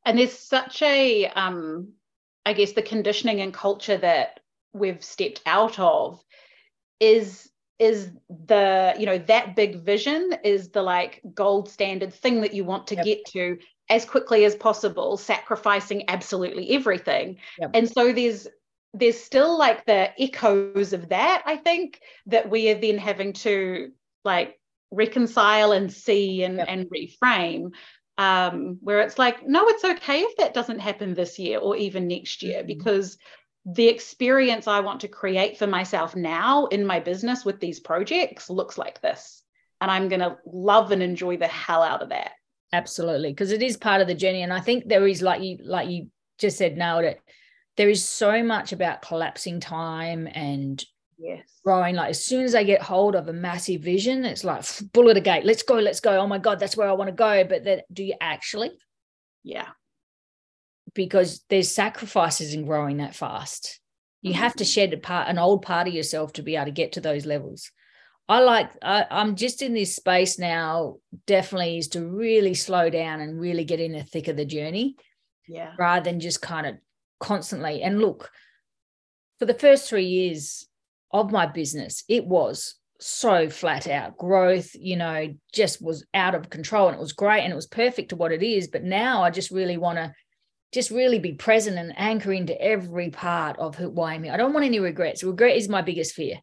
And there's such a, um, I guess, the conditioning and culture that we've stepped out of is is the you know that big vision is the like gold standard thing that you want to yep. get to as quickly as possible sacrificing absolutely everything yep. and so there's there's still like the echoes of that i think that we are then having to like reconcile and see and, yep. and reframe um, where it's like no it's okay if that doesn't happen this year or even next year mm-hmm. because the experience i want to create for myself now in my business with these projects looks like this and i'm going to love and enjoy the hell out of that absolutely because it is part of the journey and i think there is like you like you just said nailed it there is so much about collapsing time and yes. growing like as soon as i get hold of a massive vision it's like bullet a gate let's go let's go. Oh my god that's where i want to go. But then do you actually? Yeah. Because there's sacrifices in growing that fast. You have to mm-hmm. shed a part an old part of yourself to be able to get to those levels. I like I, i'm just in this space now definitely is to really slow down and really get in the thick of the journey yeah. rather than just kind of constantly. And look, for the first three years of my business, it was so flat out growth, you know, just was out of control and it was great and it was perfect to what it is. But now I just really want to just really be present and anchor into every part of who I am. I don't want any regrets. Regret is my biggest fear.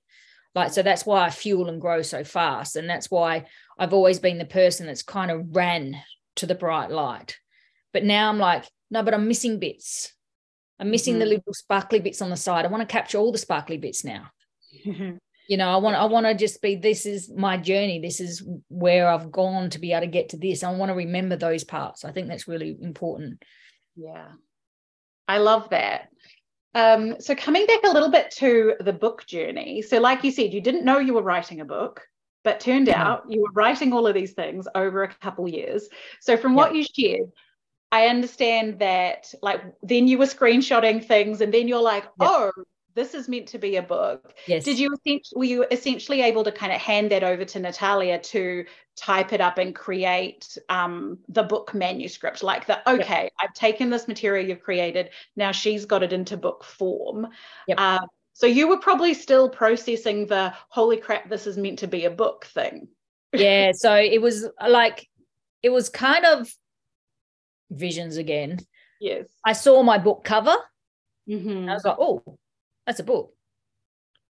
Like, so that's why I fuel and grow so fast. And that's why I've always been the person that's kind of ran to the bright light. But now I'm like, no, but I'm missing bits. I'm missing mm-hmm. the little sparkly bits on the side. I want to capture all the sparkly bits now. you know, I want I want to just be this is my journey. This is where I've gone to be able to get to this. I want to remember those parts. I think that's really important. Yeah. I love that. Um, so coming back a little bit to the book journey. So like you said, you didn't know you were writing a book, but turned out you were writing all of these things over a couple years. So from what you shared, I understand that like then you were screenshotting things and then you're like, yep. oh, this is meant to be a book. Yes. Did you essentially were you essentially able to kind of hand that over to Natalia to type it up and create um, the book manuscript? Like the okay, yep. I've taken this material you've created, now she's got it into book form. Yep. Uh, so you were probably still processing the holy crap, this is meant to be a book thing. yeah. So it was like it was kind of visions again. Yes. I saw my book cover. Mm-hmm. I was like, oh, that's a book.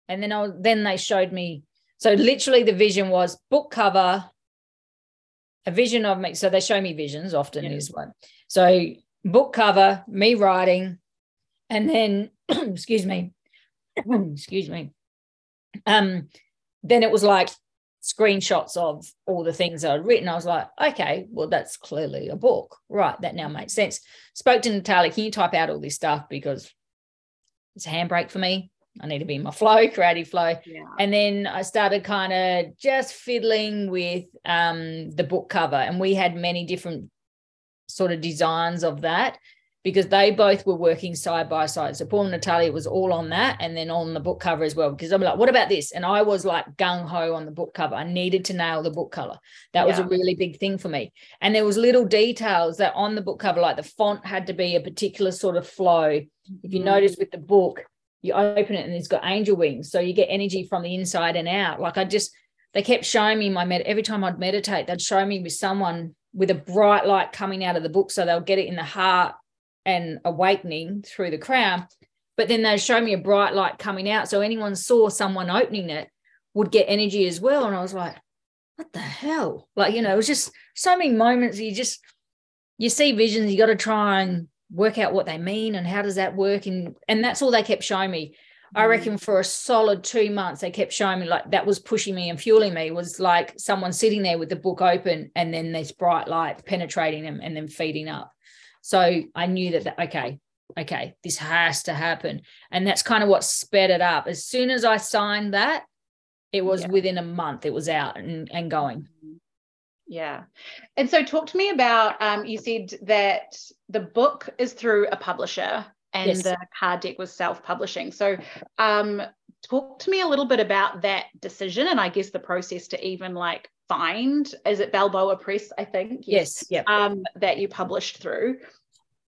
And then I was, then they showed me. So literally the vision was book cover, a vision of me. So they show me visions often yes. is one. So book cover, me writing, and then excuse me, excuse me. Um, then it was like screenshots of all the things I'd written. I was like, okay, well, that's clearly a book. Right. That now makes sense. Spoke to Natalia, can you type out all this stuff? Because it's a handbrake for me. I need to be in my flow, creative flow. Yeah. And then I started kind of just fiddling with um, the book cover. And we had many different sort of designs of that because they both were working side by side. So Paul and Natalia was all on that and then on the book cover as well. Because I'm like, what about this? And I was like gung ho on the book cover. I needed to nail the book color. That yeah. was a really big thing for me. And there was little details that on the book cover, like the font had to be a particular sort of flow. If you mm. notice with the book, you open it and it's got angel wings. So you get energy from the inside and out. Like I just, they kept showing me my med every time I'd meditate, they'd show me with someone with a bright light coming out of the book. So they'll get it in the heart and awakening through the crown. But then they show me a bright light coming out. So anyone saw someone opening it would get energy as well. And I was like, what the hell? Like, you know, it was just so many moments you just you see visions, you got to try and work out what they mean and how does that work. And and that's all they kept showing me. I mm. reckon for a solid two months, they kept showing me like that was pushing me and fueling me was like someone sitting there with the book open and then this bright light penetrating them and then feeding up. So I knew that, that okay, okay, this has to happen. And that's kind of what sped it up. As soon as I signed that, it was yeah. within a month, it was out and, and going. Yeah. And so talk to me about um, you said that the book is through a publisher and yes. the card deck was self-publishing. So um, talk to me a little bit about that decision and I guess the process to even like find is it Balboa Press, I think. Yes, yes yeah. Um, that you published through.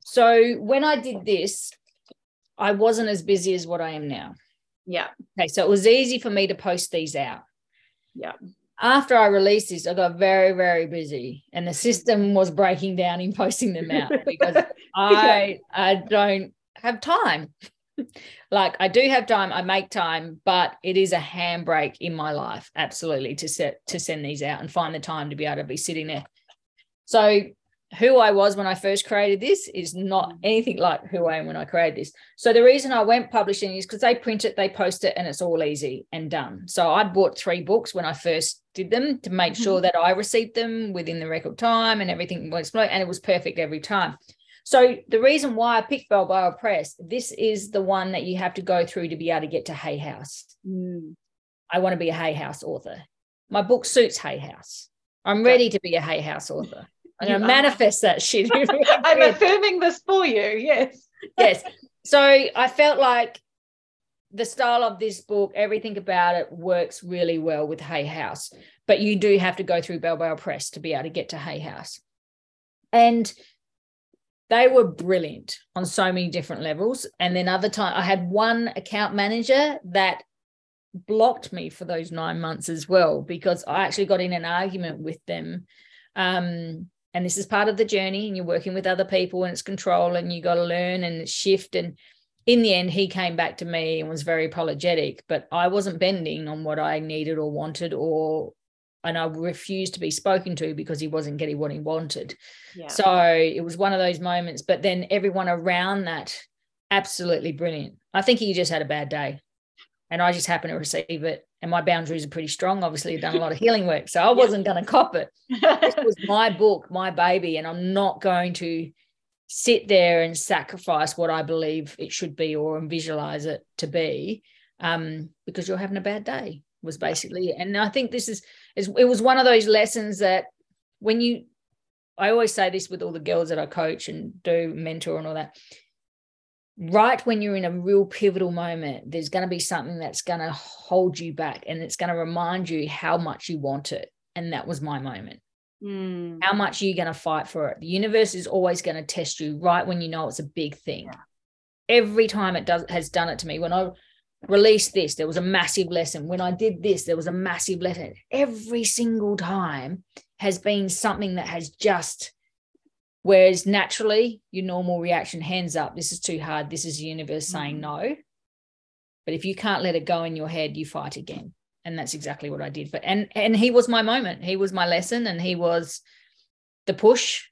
So when I did this, I wasn't as busy as what I am now. Yeah. Okay. So it was easy for me to post these out. Yeah. After I released this, I got very, very busy and the system was breaking down in posting them out because I I don't have time. Like I do have time, I make time, but it is a handbrake in my life, absolutely, to set to send these out and find the time to be able to be sitting there. So who I was when I first created this is not mm. anything like who I am when I created this. So the reason I went publishing is because they print it, they post it, and it's all easy and done. So I bought three books when I first did them to make mm-hmm. sure that I received them within the record time and everything was and it was perfect every time. So the reason why I picked Balboa Press, this is the one that you have to go through to be able to get to Hay House. Mm. I want to be a Hay House author. My book suits Hay House. I'm ready to be a Hay House author. I'm going to manifest that shit. I'm affirming this for you. Yes. yes. So I felt like the style of this book, everything about it works really well with Hay House, but you do have to go through Balboa Press to be able to get to Hay House. And they were brilliant on so many different levels. And then other time I had one account manager that blocked me for those nine months as well because I actually got in an argument with them um, and this is part of the journey and you're working with other people and it's control and you got to learn and shift and in the end he came back to me and was very apologetic but i wasn't bending on what i needed or wanted or and i refused to be spoken to because he wasn't getting what he wanted yeah. so it was one of those moments but then everyone around that absolutely brilliant i think he just had a bad day and i just happened to receive it and my boundaries are pretty strong. Obviously, I've done a lot of healing work, so I wasn't going to cop it. this was my book, my baby, and I'm not going to sit there and sacrifice what I believe it should be or visualize it to be um, because you're having a bad day. Was basically, and I think this is, is it was one of those lessons that when you, I always say this with all the girls that I coach and do mentor and all that right when you're in a real pivotal moment, there's going to be something that's going to hold you back and it's going to remind you how much you want it. And that was my moment. Mm. How much are you going to fight for it? The universe is always going to test you right when you know it's a big thing. Yeah. Every time it does has done it to me. When I released this, there was a massive lesson. When I did this, there was a massive lesson. Every single time has been something that has just Whereas naturally, your normal reaction, hands up, this is too hard. This is the universe saying mm-hmm. no. But if you can't let it go in your head, you fight again. And that's exactly what I did. But and and he was my moment. He was my lesson and he was the push.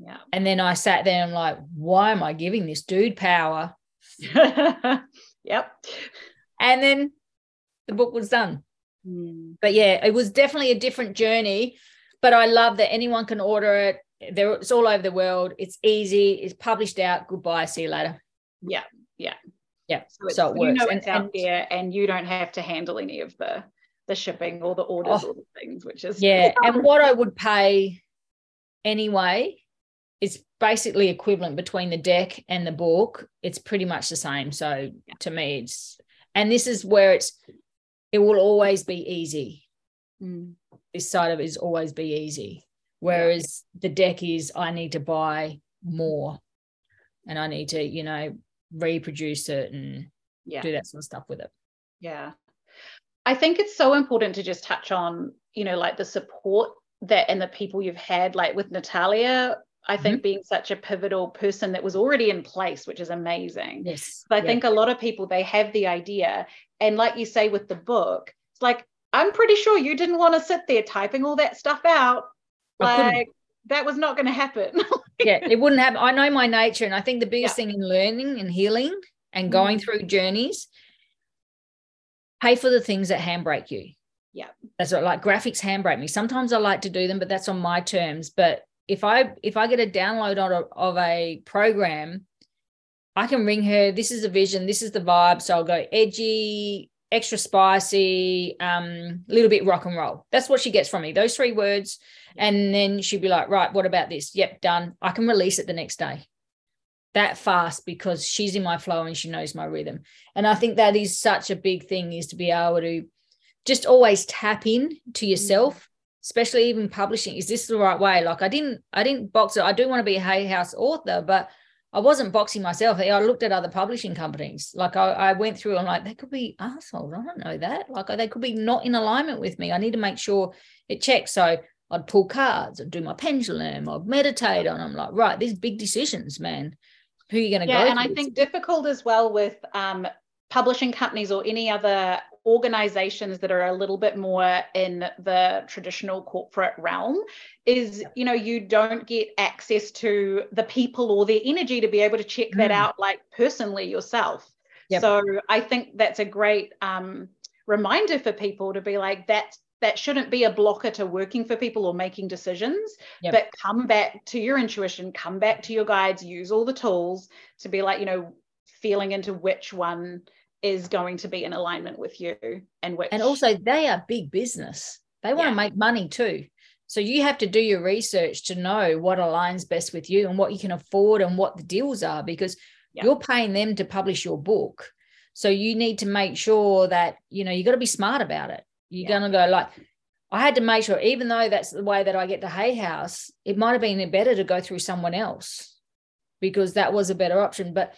Yeah. And then I sat there and like, why am I giving this dude power? yep. And then the book was done. Mm. But yeah, it was definitely a different journey. But I love that anyone can order it. There it's all over the world. It's easy. It's published out. Goodbye. See you later. Yeah. Yeah. Yeah. So, so it works you know it's and, out there and you don't have to handle any of the the shipping or the orders oh, or the things which is yeah. and what i would pay anyway is basically equivalent between the deck and the book it's pretty much the same so yeah. to me it's and this is where it's it will always be easy mm. this side of it is always be easy Whereas yeah. the deck is, I need to buy more and I need to, you know, reproduce it and yeah. do that sort of stuff with it. Yeah. I think it's so important to just touch on, you know, like the support that and the people you've had, like with Natalia, I think mm-hmm. being such a pivotal person that was already in place, which is amazing. Yes. But I yeah. think a lot of people, they have the idea. And like you say with the book, it's like, I'm pretty sure you didn't want to sit there typing all that stuff out like that was not going to happen. yeah, it wouldn't happen. I know my nature, and I think the biggest yeah. thing in learning and healing and going mm. through journeys, pay for the things that handbrake you. Yeah, that's what like graphics handbrake me. Sometimes I like to do them, but that's on my terms. But if I if I get a download of a, of a program, I can ring her. This is the vision. This is the vibe. So I'll go edgy, extra spicy, um, a little bit rock and roll. That's what she gets from me. Those three words and then she'd be like, right, what about this? Yep, done. I can release it the next day. that fast because she's in my flow and she knows my rhythm. And I think that is such a big thing is to be able to just always tap in to yourself, mm. Especially even publishing. Is this the right way? Like I didn't, I didn't box it. I do want to be a Hay House author, but I wasn't boxing myself. I looked at other publishing companies. Like I, I went through and like, they could be assholes. I don't know that. Like they could be not in alignment with me. I need to make sure it checks. So I'd pull cards, I'd do my pendulum, I'd meditate on. I'm like, right, these big decisions, man. Who are you going to yeah, go? and I think difficult as well with um, publishing companies or any other organizations that are a little bit more in the traditional corporate realm is you know you don't get access to the people or their energy to be able to check that mm. out like personally yourself yep. so i think that's a great um, reminder for people to be like that that shouldn't be a blocker to working for people or making decisions yep. but come back to your intuition come back to your guides use all the tools to be like you know feeling into which one is going to be in alignment with you and which and also they are big business they want yeah. to make money too so you have to do your research to know what aligns best with you and what you can afford and what the deals are because yeah. you're paying them to publish your book so you need to make sure that you know you got to be smart about it you're yeah. going to go like I had to make sure, even though that's the way that I get to Hay House, it might have been better to go through someone else because that was a better option. But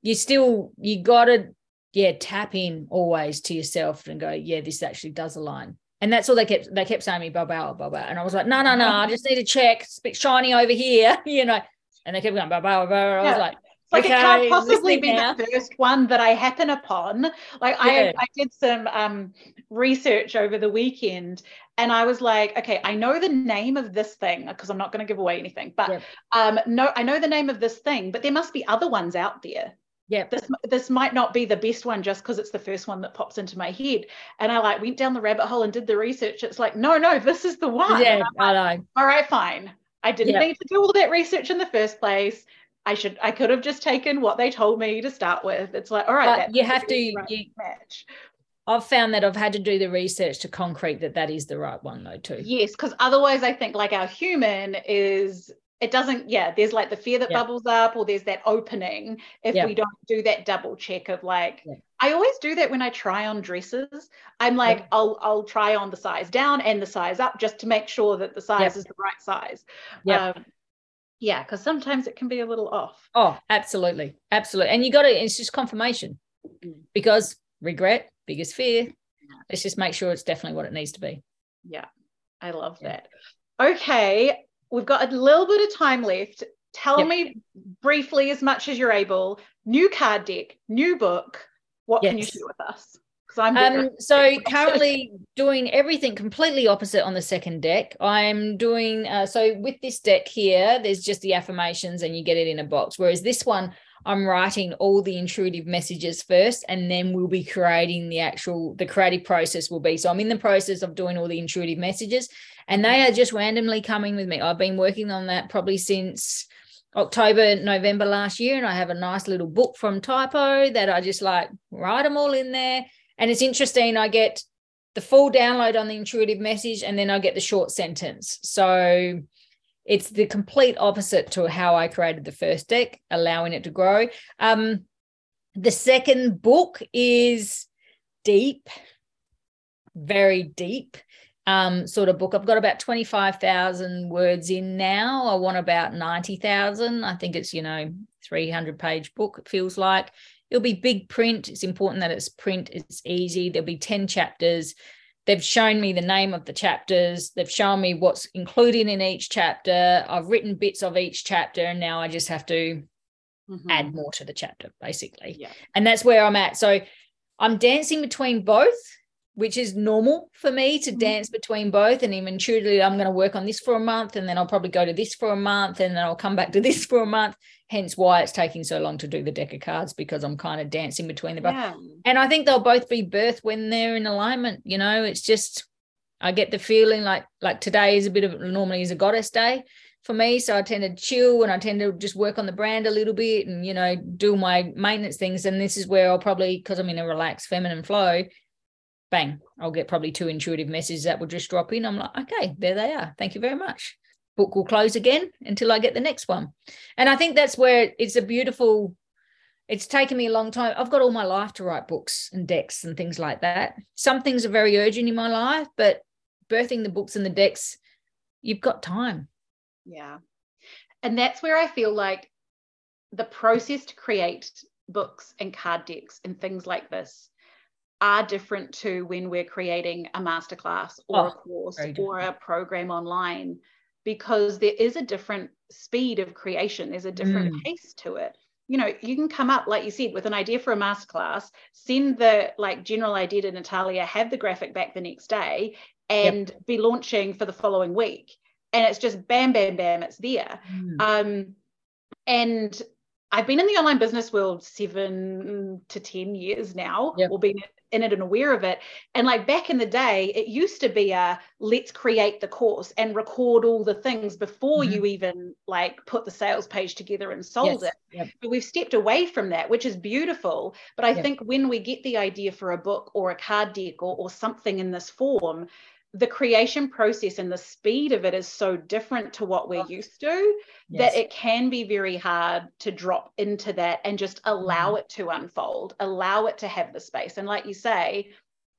you still, you got to yeah, tap in always to yourself and go, yeah, this actually does align. And that's all they kept they kept saying me, blah, blah, blah, blah. And I was like, no, no, no, I just need to check. It's a bit shiny over here, you know. And they kept going, blah, blah, blah. I was like, like okay, it can't possibly be now. the first one that I happen upon. Like yeah. I, I did some um, research over the weekend and I was like, okay, I know the name of this thing because I'm not going to give away anything, but yeah. um, no, I know the name of this thing, but there must be other ones out there yeah. this this might not be the best one just because it's the first one that pops into my head. And i like went down the rabbit hole and did the research. It's like no no this is the one. Yeah i know. All right fine. I didn't need to do all that research in the first place. I should i could have just taken what they told me to start with. It's like all right you have to right you, match. I've found that I've had to do the research to concrete that that is the right one though too. Yes, because otherwise I think like our human is it doesn't yeah there's like the fear that yeah. bubbles up or there's that opening if yeah. we don't do that double check of like yeah. i always do that when i try on dresses. I'm like i'll i'll try on the size down and the size up just to make sure that the size is the right size. Yeah. Um, yeah because sometimes it can be a little off. Oh absolutely. Absolutely and you got to it's just confirmation mm. because regret biggest fear let's just make sure it's definitely what it needs to be. Yeah i love that. Okay we've got a little bit of time left. Tell yep. me briefly, as much as you're able, new card deck, new book. What yes. can you share with us? I'm um, so currently doing everything completely opposite on the second deck. I'm doing uh, so with this deck here. There's just the affirmations, and you get it in a box. Whereas this one, I'm writing all the intuitive messages first, and then we'll be creating the actual the creative process will be. So I'm in the process of doing all the intuitive messages, and they are just randomly coming with me. I've been working on that probably since October, November last year, and I have a nice little book from Typo that I just like write them all in there. And it's interesting. I get the full download on the intuitive message, and then I get the short sentence. So it's the complete opposite to how I created the first deck, allowing it to grow. Um, the second book is deep, very deep um, sort of book. I've got about 25,000 words in now. I want about 90,000. I think it's, you know, 300 page book, it feels like. It'll be big print. It's important that it's print, it's easy. There'll be 10 chapters. They've shown me the name of the chapters. They've shown me what's included in each chapter. I've written bits of each chapter, and now I just have to mm-hmm. add more to the chapter, basically. Yeah. And that's where I'm at. So I'm dancing between both which is normal for me to mm-hmm. dance between both. And even intuitively, I'm going to work on this for a month and then I'll probably go to this for a month and then I'll come back to this for a month. Hence why it's taking so long to do the deck of cards because I'm kind of dancing between the both. Yeah. And I think they'll both be birth when they're in alignment. You know, it's just I get the feeling like like today is a bit of normally is a goddess day for me. So I tend to chill and I tend to just work on the brand a little bit and, you know, do my maintenance things. And this is where I'll probably, because I'm in a relaxed feminine flow, bang, I'll get probably two intuitive messages that will just drop in. I'm like, okay, there they are. Thank you very much. book will close again until I get the next one. And I think that's where it's a beautiful, it's taken me a long time. I've got all my life to write books and decks and things like that. Some things are very urgent in my life, but birthing the books and the decks, you've got time. Yeah. And that's where I feel like the process to create books and card decks and things like this are different to when we're creating a masterclass or oh, a course or a program online because there is a different speed of creation there's a different mm. pace to it you know you can come up like you said with an idea for a masterclass send the like general idea to natalia have the graphic back the next day and yep. be launching for the following week and it's just bam bam bam it's there mm. um and I've been in the online business world seven to 10 years now, yep. or been in it and aware of it. And like back in the day, it used to be a let's create the course and record all the things before mm-hmm. you even like put the sales page together and sold yes. it. Yep. But we've stepped away from that, which is beautiful. But I yep. think when we get the idea for a book or a card deck or, or something in this form, the creation process and the speed of it is so different to what we're used to yes. that it can be very hard to drop into that and just allow mm-hmm. it to unfold allow it to have the space and like you say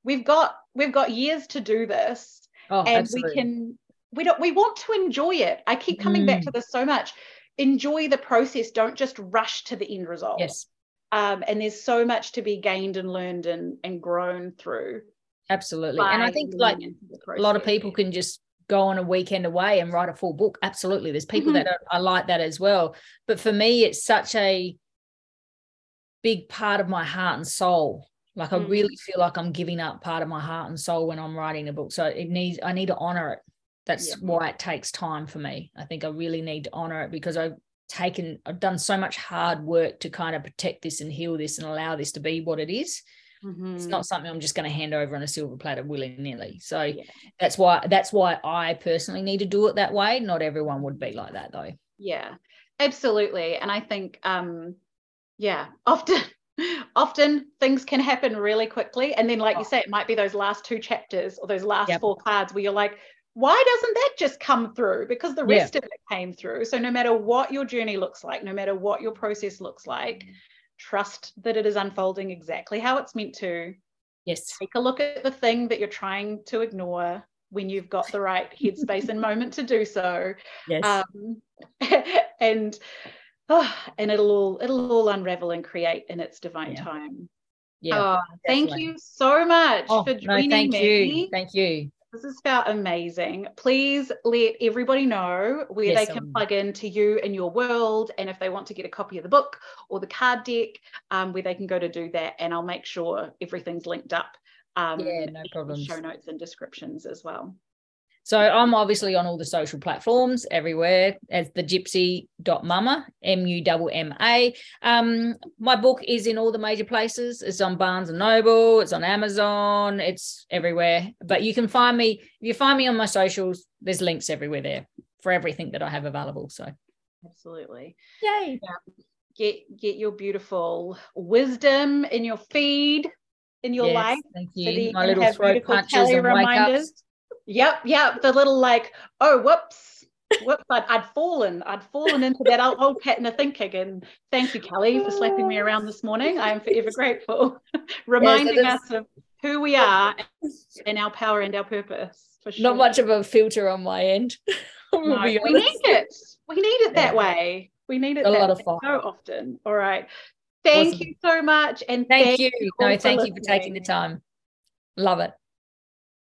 we've got we've got years to do this oh, and absolutely. we can we don't we want to enjoy it i keep coming mm. back to this so much enjoy the process don't just rush to the end result yes um, and there's so much to be gained and learned and and grown through Absolutely. And I think like a lot of people can just go on a weekend away and write a full book. Absolutely. There's people mm-hmm. that are, are like that as well. But for me, it's such a big part of my heart and soul. Like I mm. really feel like I'm giving up part of my heart and soul when I'm writing a book. So it needs I need to honor it. That's yeah. why it takes time for me. I think I really need to honor it because I've taken I've done so much hard work to kind of protect this and heal this and allow this to be what it is. Mm-hmm. It's not something I'm just going to hand over on a silver platter willy nilly. So yeah. that's why that's why I personally need to do it that way. Not everyone would be like that though. Yeah, absolutely. And I think, um, yeah, often often things can happen really quickly, and then like oh. you say, it might be those last two chapters or those last yep. four cards where you're like. Why doesn't that just come through? Because the rest yeah. of it came through. So, no matter what your journey looks like, no matter what your process looks like, mm trust that it is unfolding exactly how it's meant to. Yes. Take a look at the thing that you're trying to ignore when you've got the right headspace and moment to do so. Yes. Um, and oh, and it'll all it'll all unravel and create in its divine yeah. time. Yeah. Oh, thank you so much oh, for joining no, thank me. You. Thank you. This has felt amazing. Please let everybody know where yes, they can um, plug into you and your world, and if they want to get a copy of the book or the card deck, um, where they can go to do that. And I'll make sure everything's linked up. Um, yeah, no problem. Show notes and descriptions as well. So I'm obviously on all the social platforms everywhere as the gypsy.mumma, M-U-M-M-A. Um, my book is in all the major places. It's on Barnes and Noble, it's on Amazon, it's everywhere. But you can find me, if you find me on my socials, there's links everywhere there for everything that I have available. So absolutely. Yay. Get get your beautiful wisdom in your feed in your yes, life. Thank you. My little throat punches and wake ups Yep, yep. The little like, oh, whoops, whoops, I'd, I'd fallen, I'd fallen into that old, old pattern of thinking. And thank you, Kelley, for slapping me around this morning. I am forever grateful, reminding yeah, us of who we are and our power and our purpose. For sure. Not much of a filter on my end. no, we need it. We need it that way. We need it a lot of fun. so often. All right. Thank awesome. you so much. And thank, thank you. No, thank you for taking the time. Love it.